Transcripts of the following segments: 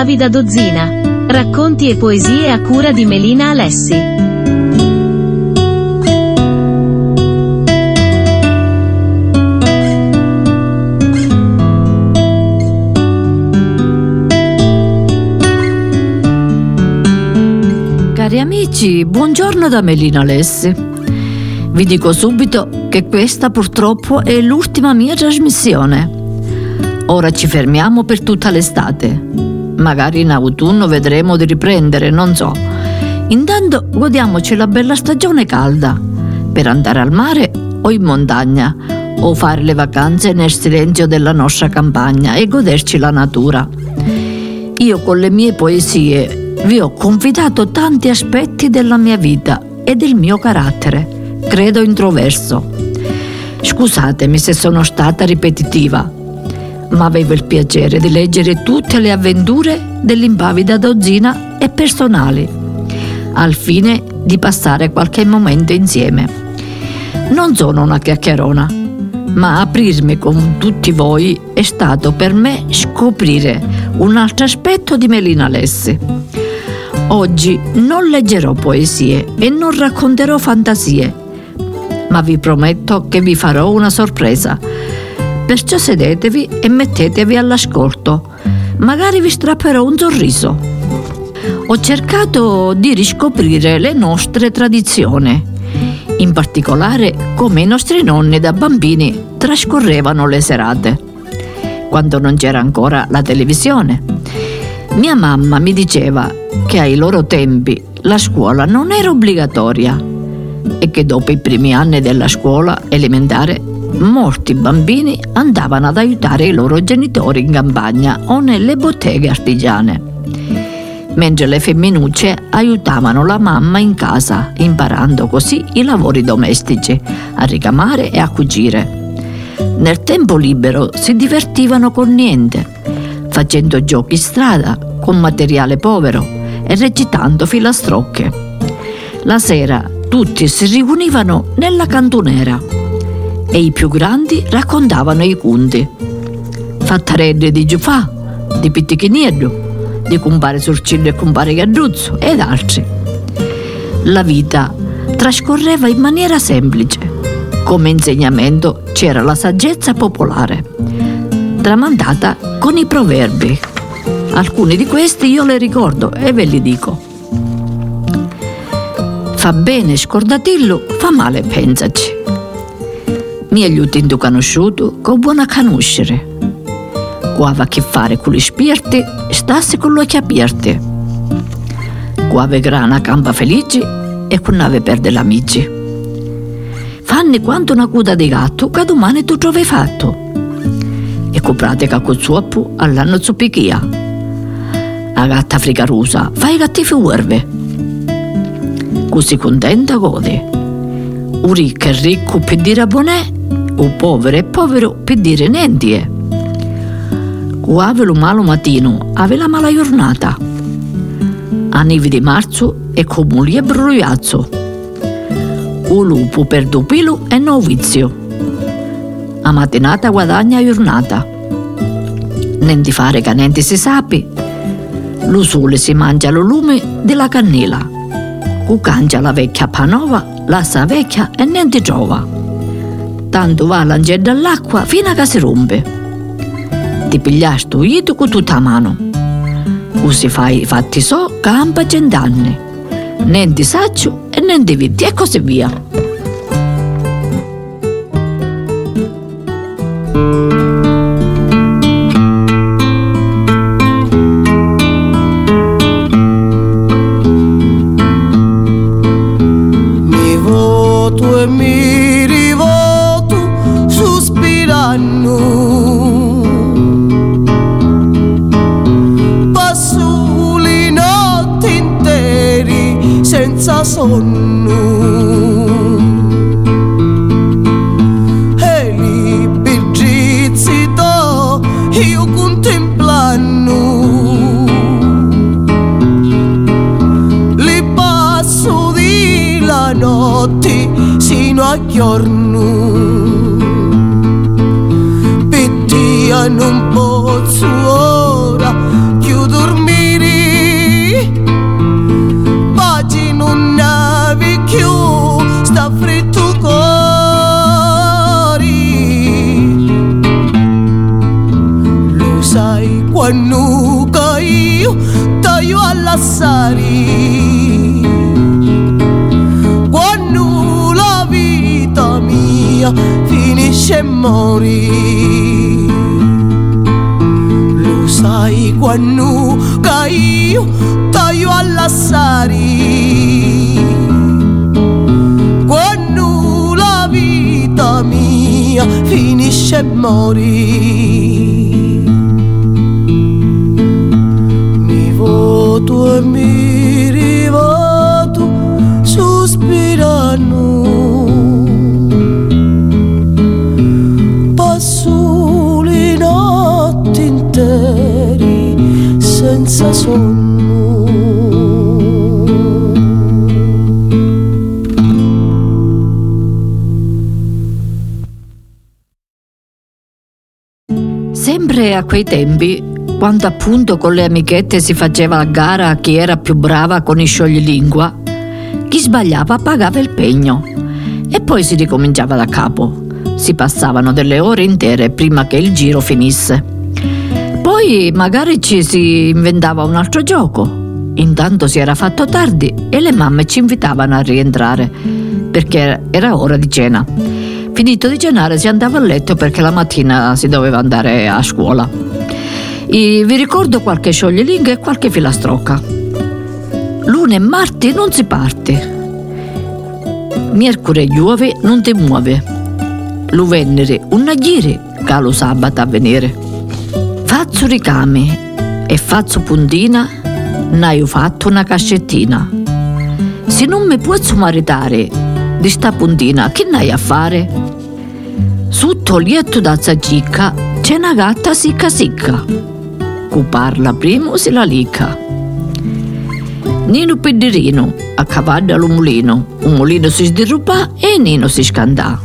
imbavi da dozzina. Racconti e poesie a cura di Melina Alessi. Cari amici, buongiorno da Melina Alessi. Vi dico subito che questa purtroppo è l'ultima mia trasmissione. Ora ci fermiamo per tutta l'estate. Magari in autunno vedremo di riprendere, non so. Intanto godiamoci la bella stagione calda per andare al mare o in montagna o fare le vacanze nel silenzio della nostra campagna e goderci la natura. Io con le mie poesie vi ho confidato tanti aspetti della mia vita e del mio carattere, credo introverso. Scusatemi se sono stata ripetitiva, ma avevo il piacere di leggere tutte le avventure dell'impavida dozzina e personali, al fine di passare qualche momento insieme. Non sono una chiacchierona, ma aprirmi con tutti voi è stato per me scoprire un altro aspetto di Melina Lessi. Oggi non leggerò poesie e non racconterò fantasie, ma vi prometto che vi farò una sorpresa Perciò sedetevi e mettetevi all'ascolto. Magari vi strapperò un sorriso. Ho cercato di riscoprire le nostre tradizioni, in particolare come i nostri nonni da bambini trascorrevano le serate, quando non c'era ancora la televisione. Mia mamma mi diceva che ai loro tempi la scuola non era obbligatoria e che dopo i primi anni della scuola elementare molti bambini andavano ad aiutare i loro genitori in campagna o nelle botteghe artigiane, mentre le femminucce aiutavano la mamma in casa, imparando così i lavori domestici, a ricamare e a cucire. Nel tempo libero si divertivano con niente, facendo giochi strada con materiale povero e recitando filastrocche. La sera tutti si riunivano nella cantonera e i più grandi raccontavano i conti. Fattarelle di Giufà, di Pittichiniello, di compare Sorcillo e compare Gadruzzo ed altri. La vita trascorreva in maniera semplice. Come insegnamento c'era la saggezza popolare, tramandata con i proverbi. Alcuni di questi io le ricordo e ve li dico. Fa bene scordatillo, fa male pensaci mi aiutando conosciuto con buona conoscere. Qua aveva a che fare con gli spirti, stasse con gli occhi aperti. Qua aveva grana campa felice e con nave perde l'amici. Fanni quanto una coda di gatto che domani tu trovi fatto. E con pratica col appu all'anno zuppichia. La gatta fricarosa fa i cattivi uerve. Così contenta gode. Un ricco e ricco per dire a bonè o e povero per dire niente. Cu lo malo mattino, ave la mala giornata. A neve di marzo è come un libro roiazzo. O lupo per pelo è novizio. A mattinata guadagna giornata. Niente fare che niente si sapi. Lo sole si mangia lo lume della cannella. Cu cangia la vecchia panova, la sa vecchia e niente trova tanto va lanciare dall'acqua fino a che si rompe. Ti pigliasti tu ito con tutta la mano. Così fai fatti so campa cent'anni. Niente saccio e niente vitti e così via. Oh. Mori. Lo sai quando che io taglio all'assari. Quando la vita mia finisce e mori quei tempi, quando appunto con le amichette si faceva a gara chi era più brava con i scioglilingua, chi sbagliava pagava il pegno e poi si ricominciava da capo. Si passavano delle ore intere prima che il giro finisse. Poi magari ci si inventava un altro gioco. Intanto si era fatto tardi e le mamme ci invitavano a rientrare perché era ora di cena. Finito di cenare si andava a letto perché la mattina si doveva andare a scuola. E vi ricordo qualche scioglilingua e qualche filastrocca. Lune e marti non si parte. Mercurio e Giove non ti muove. Lu Venere un giri che lo sabato a venire. Fazzo ricami e fazzo puntina, n'hai fatto una cascettina. Se non mi posso maritare di sta puntina, che n'hai a fare? Lietto da c'è una gatta sicca sicca. Cu parla primo si la licca. Nino Pedderino, a cavallo allo mulino, un mulino si sdirrupà e Nino si scandà.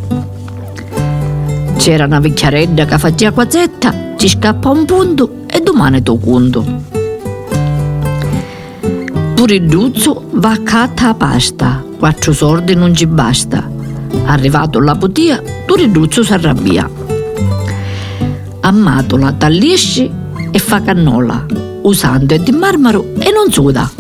C'era una vecchiaredda che faceva quazzetta, ci scappa un punto e domani to conto. Pure il duzzo va a catta a pasta, quattro sordi non ci basta. Arrivato alla potia, pure il duzzo si arrabbia. Ammatola tallisci e fa cannola, usando è di marmaro e non suda.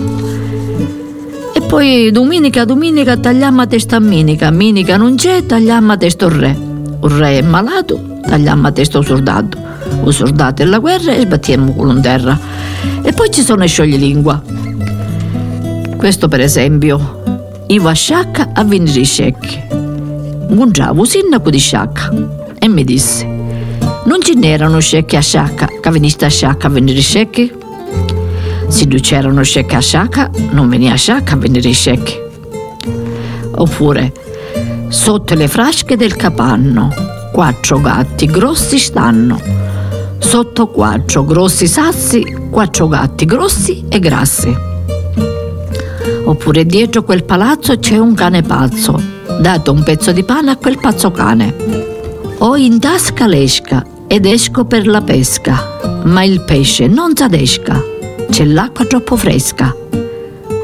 E poi domenica, domenica tagliamo a testa a minica, minica non c'è, tagliamo a testa un re. Un re è malato, tagliamo a testa un soldato. Un soldato è la guerra e sbattiamo culo in terra. E poi ci sono i scioglilingua. Questo per esempio, Ivo a sciacca a venire un sindaco di sciacca e mi disse non ce n'erano scecchi a sciacca che veniste a sciacca a venire scecchi? Se non c'erano scecchi a sciacca, non veniva a sciacca a venire scecchi. Oppure, sotto le frasche del capanno, quattro gatti grossi stanno. Sotto quattro grossi sassi, quattro gatti grossi e grassi. Oppure dietro quel palazzo c'è un cane pazzo. Dato un pezzo di pane a quel pazzo cane. Ho in tasca l'esca ed esco per la pesca, ma il pesce non s'adesca, c'è l'acqua troppo fresca.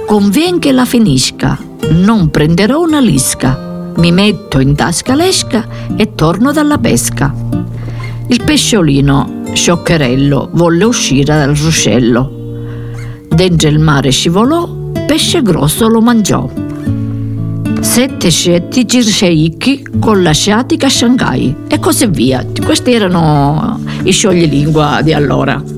Convien che la finisca, non prenderò una lisca, mi metto in tasca l'esca e torno dalla pesca. Il pesciolino, scioccherello, volle uscire dal ruscello. Dentro il mare scivolò, pesce grosso lo mangiò. Sette scettici sceicchi con la sciatica a Shanghai e così via. Questi erano i scioglilingua di allora.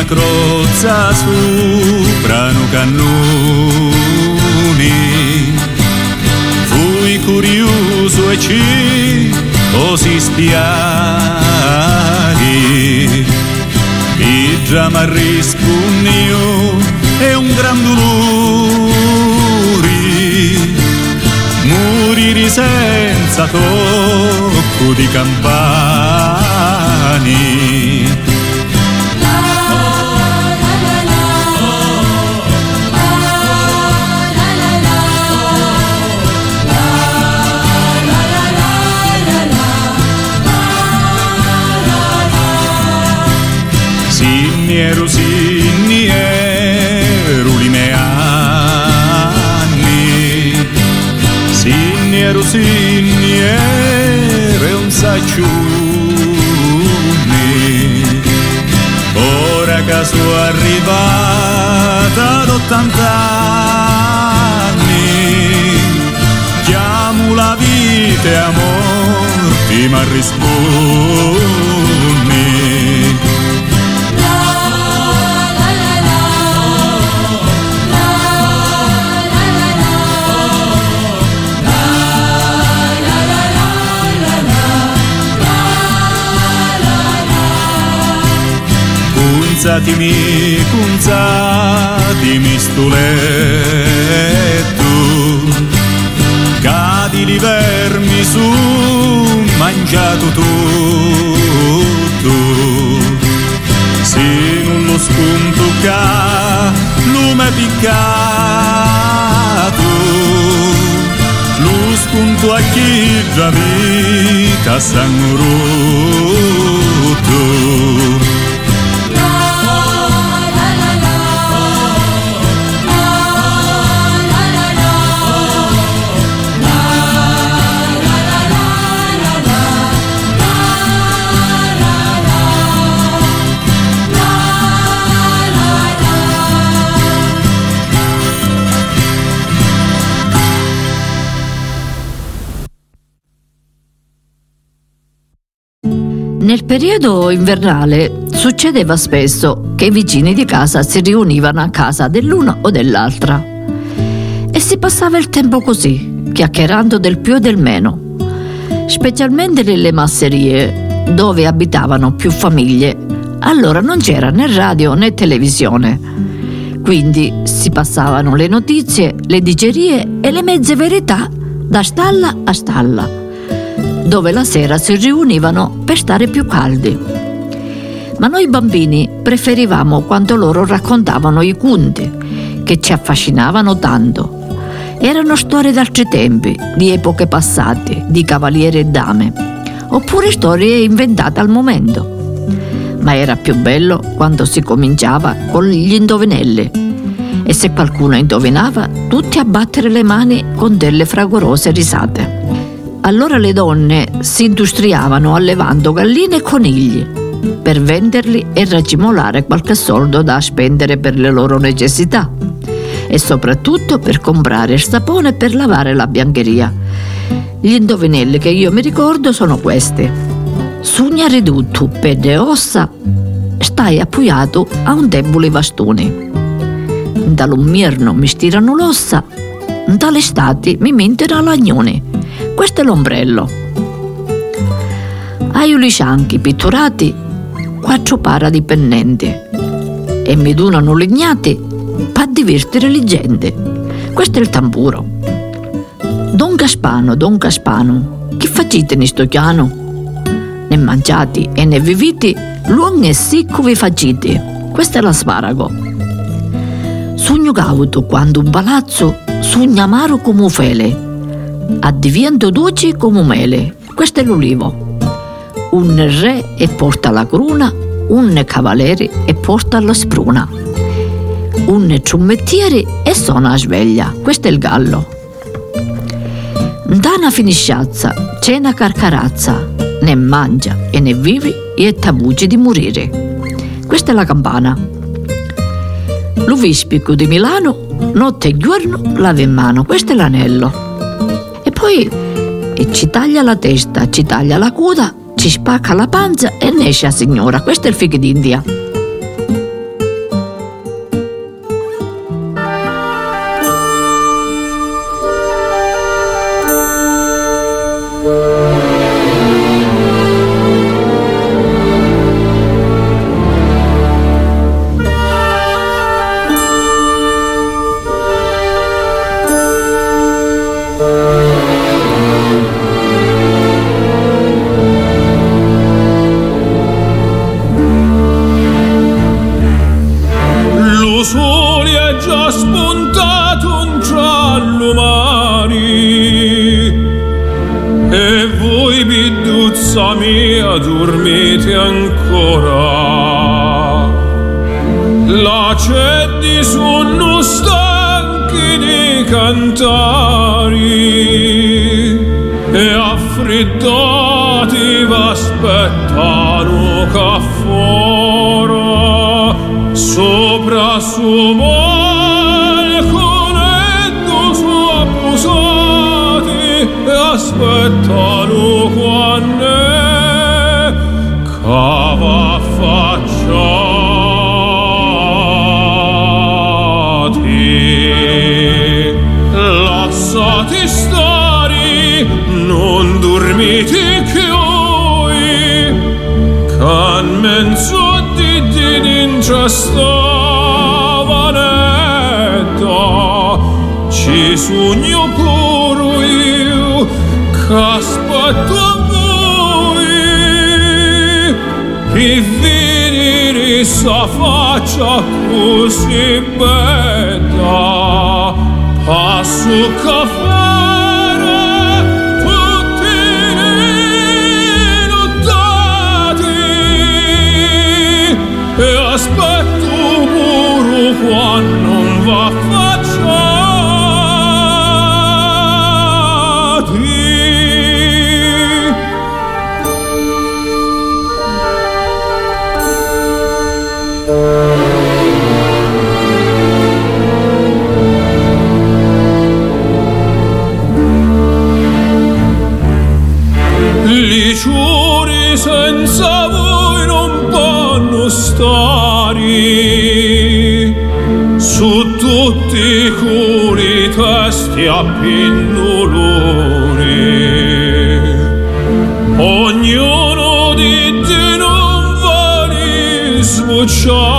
Una crozza sopra un cannoni Fui curioso e ci così spiaghi. Il dramma rispunnio è un gran dolore. Morire senza tocco di campani ero sinni e rulime anni sinni ero sinni e un sacciuni ora che sono arrivata ad 80 anni chiamo la vita e amor ti ma rispondi Cunzatimi, cunzatimi sto letto Cadi li vermi su, mangiato tutto. Se non lo spunto ca, lume piccato. Lo spunto a chi già vita sangue rotto periodo invernale succedeva spesso che i vicini di casa si riunivano a casa dell'una o dell'altra e si passava il tempo così, chiacchierando del più e del meno, specialmente nelle masserie dove abitavano più famiglie. Allora non c'era né radio né televisione. Quindi si passavano le notizie, le dicerie e le mezze verità da stalla a stalla dove la sera si riunivano per stare più caldi. Ma noi bambini preferivamo quando loro raccontavano i conti, che ci affascinavano tanto. Erano storie d'altri tempi, di epoche passate, di cavalieri e dame, oppure storie inventate al momento. Ma era più bello quando si cominciava con gli indovinelli. E se qualcuno indovinava, tutti a battere le mani con delle fragorose risate. Allora le donne si industriavano allevando galline e conigli per venderli e racimolare qualche soldo da spendere per le loro necessità e soprattutto per comprare il sapone per lavare la biancheria. Gli indovinelli che io mi ricordo sono questi. Sugna ridotto, pede ossa, stai appoggiato a un debole bastone. Dall'ummirno mi stirano l'ossa, dall'estate mi mentono l'agnone questo è l'ombrello. Hai i cianchi pitturati, quattro para di pennenti e mi donano legnati per divertire le gente. Questo è il tamburo. Don Gaspano, Don Gaspano, che facite in sto chiano? Ne mangiati e ne viviti, l'uomo e sicco vi facite. Questo è l'asparago. Sogno cauto quando un palazzo sogna amaro come un fele addiviendo dolci come mele. Questo è l'ulivo. Un re e porta la cruna, un cavaliere e porta la spruna. Un ciummettiere e suona a sveglia. Questo è il gallo. Dana finisciazza, cena carcarazza, ne mangia e ne vivi e tabugi di morire. Questa è la campana. L'uvispico di Milano, notte e giorno lava in mano. Questo è l'anello poi ci taglia la testa, ci taglia la coda, ci spacca la pancia e ne esce a signora. Questo è il figo d'India. cantari e affrittati v'aspettano caffora sopra su. mondo questa vanetta ci sogno puro io che aspetto a voi che vedere sa faccia così bella passo caffè aspetto muro quando non va facciati Liciuri senza stare su tutti i curi testi a pindoloni ognuno di te non vuole sbocciare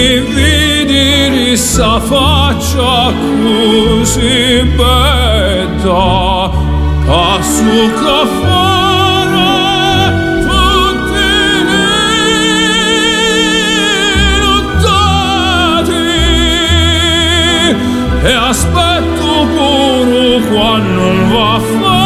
rivedere sa faccia così bella a suo caffè E aspetto puro quando va a fare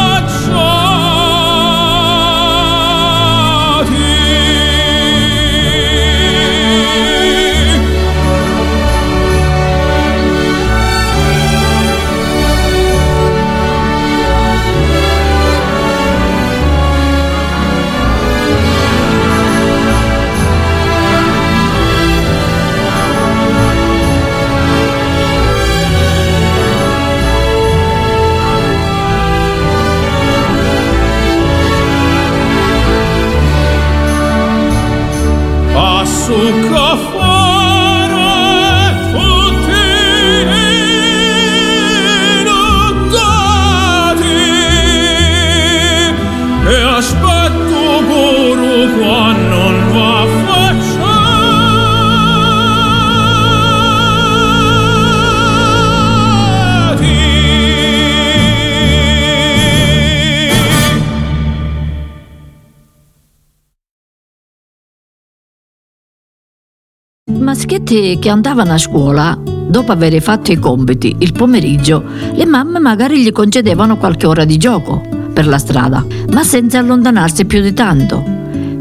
Maschietti che andavano a scuola, dopo aver fatto i compiti il pomeriggio, le mamme magari gli concedevano qualche ora di gioco per la strada, ma senza allontanarsi più di tanto.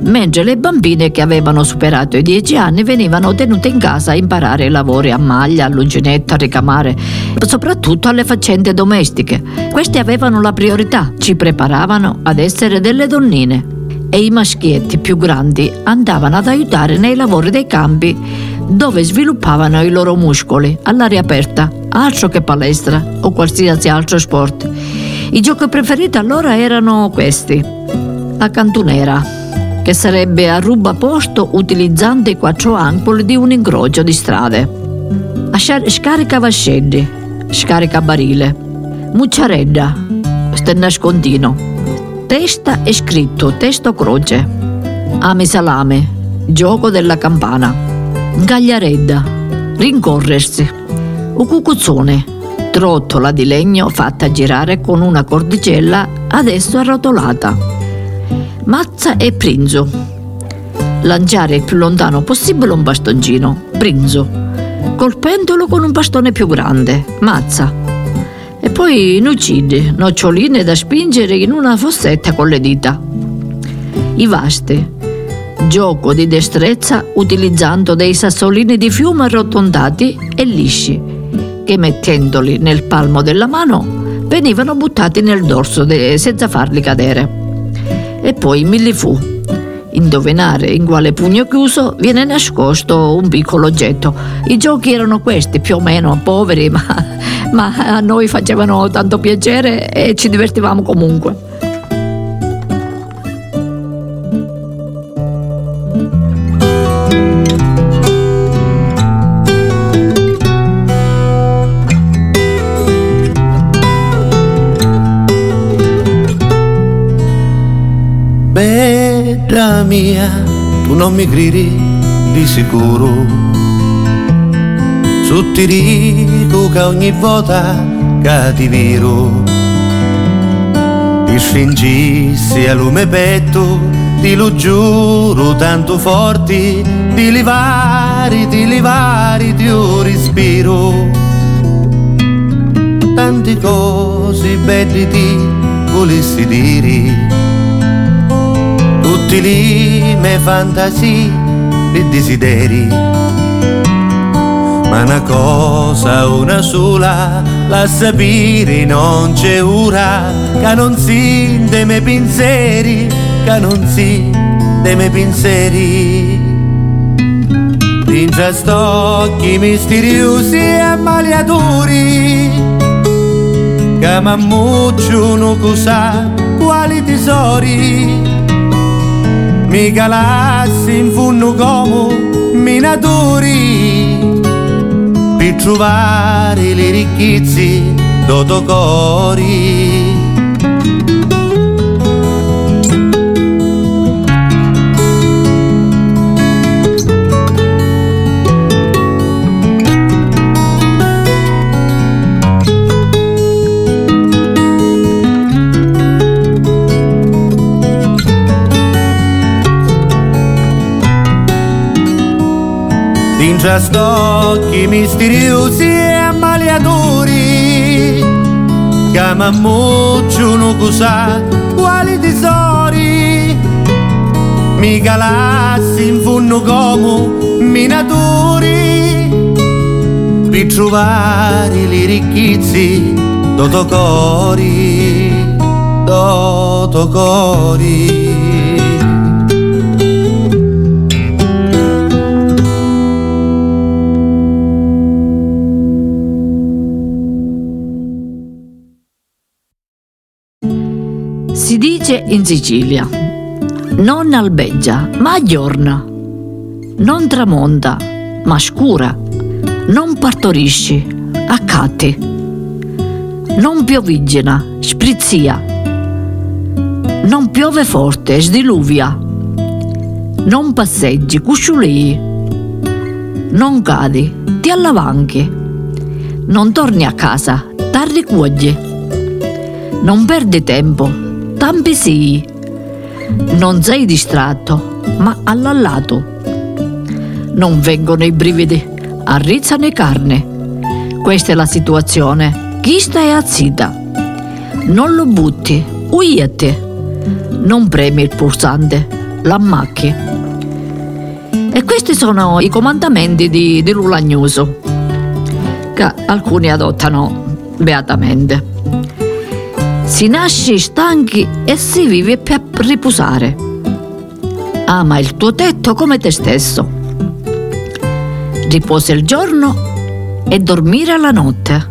Mentre le bambine che avevano superato i dieci anni venivano tenute in casa a imparare i lavori a maglia, all'uncinetto, a ricamare, soprattutto alle faccende domestiche. Queste avevano la priorità, ci preparavano ad essere delle donnine e i maschietti più grandi andavano ad aiutare nei lavori dei campi dove sviluppavano i loro muscoli all'aria aperta, altro che palestra o qualsiasi altro sport. I giochi preferiti allora erano questi. La cantunera, che sarebbe a ruba posto utilizzando i quattro angoli di un incrocio di strade. scarica vascelli, scarica barile, mucciaredda, sta nascondino, testa e scritto, testo croce, ame salame, gioco della campana, gagliaredda, rincorrersi, un cucuzzone, trottola di legno fatta girare con una cordicella adesso arrotolata, mazza e prinzo, lanciare il più lontano possibile un bastoncino, prinzo, colpendolo con un bastone più grande, mazza, e poi nucidi, noccioline da spingere in una fossetta con le dita. I vasti, gioco di destrezza utilizzando dei sassolini di fiume arrotondati e lisci, che mettendoli nel palmo della mano venivano buttati nel dorso de- senza farli cadere. E poi millifu, indovinare in quale pugno chiuso viene nascosto un piccolo oggetto. I giochi erano questi, più o meno poveri, ma, ma a noi facevano tanto piacere e ci divertivamo comunque. Bella mia, tu non mi gridi di sicuro. Su ti dico che ogni volta che ti viro ti stringissi a lume petto, ti lo giuro tanto forti, di livari, di livari, ti respiro. Tante cose belle ti volessi dire tutti lì me fantasie e desideri. Ma una cosa, una sola, la sapere non c'è ora, che non si dei miei pensieri, che non si dei miei pensieri. Dentro stocchi misteriosi e maliatori, che mammucciano cosa, quali tesori mi calassi in funno come minatori per trovare le ricchezze d'otocori. Dintre stocchi misteriosi e ammaliatori. Che mammucciano cosa quali tesori? Mi calassi in funno come minatori. Per trovare le ricchezze d'otocori d'otocori in Sicilia, non albeggia, ma aggiorna, non tramonta, ma scura, non partorisci, accatti, non piovigina, sprizzia, non piove forte, sdiluvia, non passeggi, cusciulii, non cadi, ti allavanchi, non torni a casa, t'arricuogli, non perdi tempo, tampi sì. Non sei distratto, ma allallato. Non vengono i brividi, arrizzano i carne. Questa è la situazione. Chi sta e azzita? Non lo butti, uiete. Non premi il pulsante, l'ammacchi. E questi sono i comandamenti di, di Lulagnuso, che alcuni adottano beatamente. Si nasce stanchi e si vive per riposare. Ama il tuo tetto come te stesso. Riposa il giorno e dormire la notte.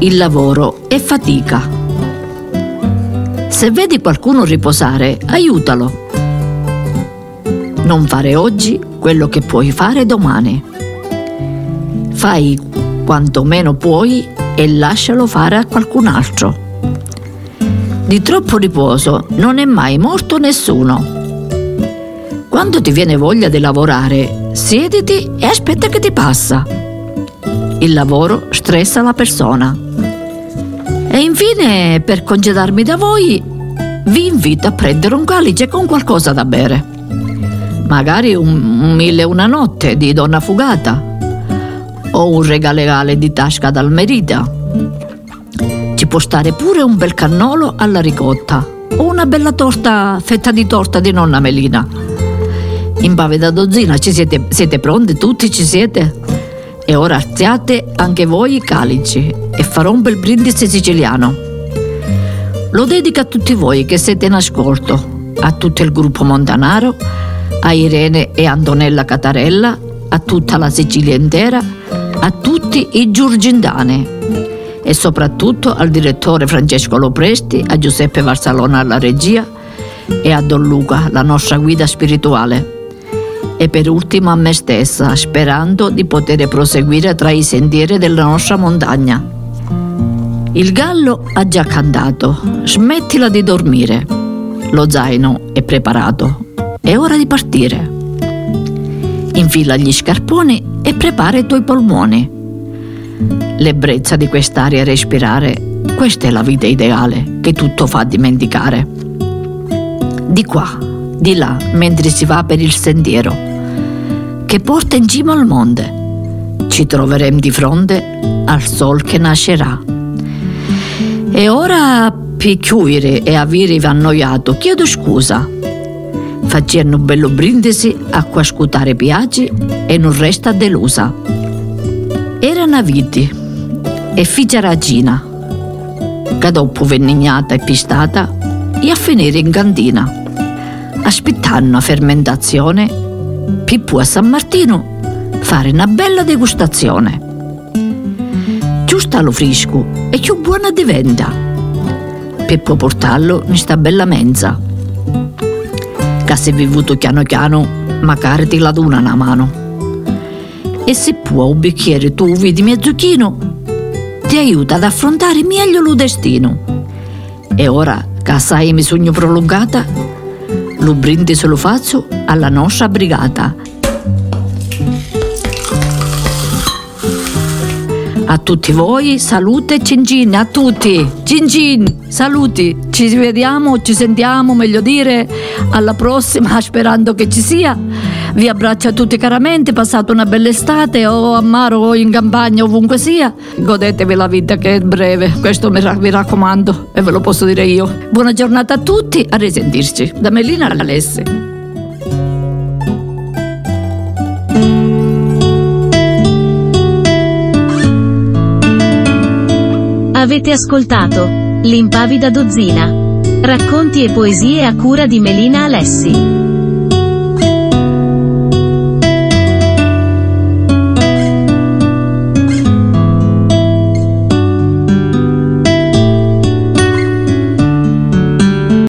Il lavoro è fatica. Se vedi qualcuno riposare, aiutalo. Non fare oggi quello che puoi fare domani. Fai quanto meno puoi e lascialo fare a qualcun altro. Di troppo riposo non è mai morto nessuno. Quando ti viene voglia di lavorare, siediti e aspetta che ti passa. Il lavoro stressa la persona. E infine, per congedarmi da voi, vi invito a prendere un calice con qualcosa da bere. Magari un, un mille e una notte di donna fugata o un regalegale di tasca d'Almerita. Ci può stare pure un bel cannolo alla ricotta o una bella torta, fetta di torta di nonna Melina. In Bave da Dozzina ci siete, siete pronti? Tutti ci siete? E ora alziate anche voi i calici e farò un bel brindisi siciliano. Lo dedico a tutti voi che siete in ascolto, a tutto il gruppo Montanaro, a Irene e Antonella Catarella, a tutta la Sicilia intera, a tutti i giurgindani e soprattutto al direttore Francesco Lopresti, a Giuseppe Varsalona alla regia e a Don Luca, la nostra guida spirituale e per ultimo a me stessa, sperando di poter proseguire tra i sentieri della nostra montagna. Il gallo ha già cantato, smettila di dormire. Lo zaino è preparato, è ora di partire. Infila gli scarponi prepara i tuoi polmoni. L'ebbrezza di quest'aria a respirare, questa è la vita ideale che tutto fa dimenticare. Di qua, di là, mentre si va per il sentiero che porta in cima al monte. Ci troveremo di fronte al sol che nascerà. E ora, per chiudere e avere annoiato, chiedo scusa. Facendo un bello brindisi a quascutare piaggi e non resta delusa. Era una vite e figlia ragina, che dopo venignata e pistata, e a finire in cantina, aspettando a fermentazione Pippo a San Martino fare una bella degustazione. Giusto allo frisco e più buona diventa. Per poi portarlo in sta bella mensa. Che se vivuto piano piano, magari ti la duna una mano. E se può un bicchiere tu vedi mio zucchino, ti aiuta ad affrontare meglio lo destino. E ora che assai mi sogno prolungata, lo brindisi lo faccio alla nostra brigata. A tutti voi, salute Cingin, a tutti. Cingin, saluti. Ci vediamo, ci sentiamo, meglio dire, alla prossima, sperando che ci sia. Vi abbraccio a tutti caramente, passate una bella estate o a mare o in campagna, ovunque sia. Godetevi la vita che è breve, questo vi raccomando e ve lo posso dire io. Buona giornata a tutti, a risentirci. Da Melina Alessi. Avete ascoltato L'impavida dozzina. Racconti e poesie a cura di Melina Alessi.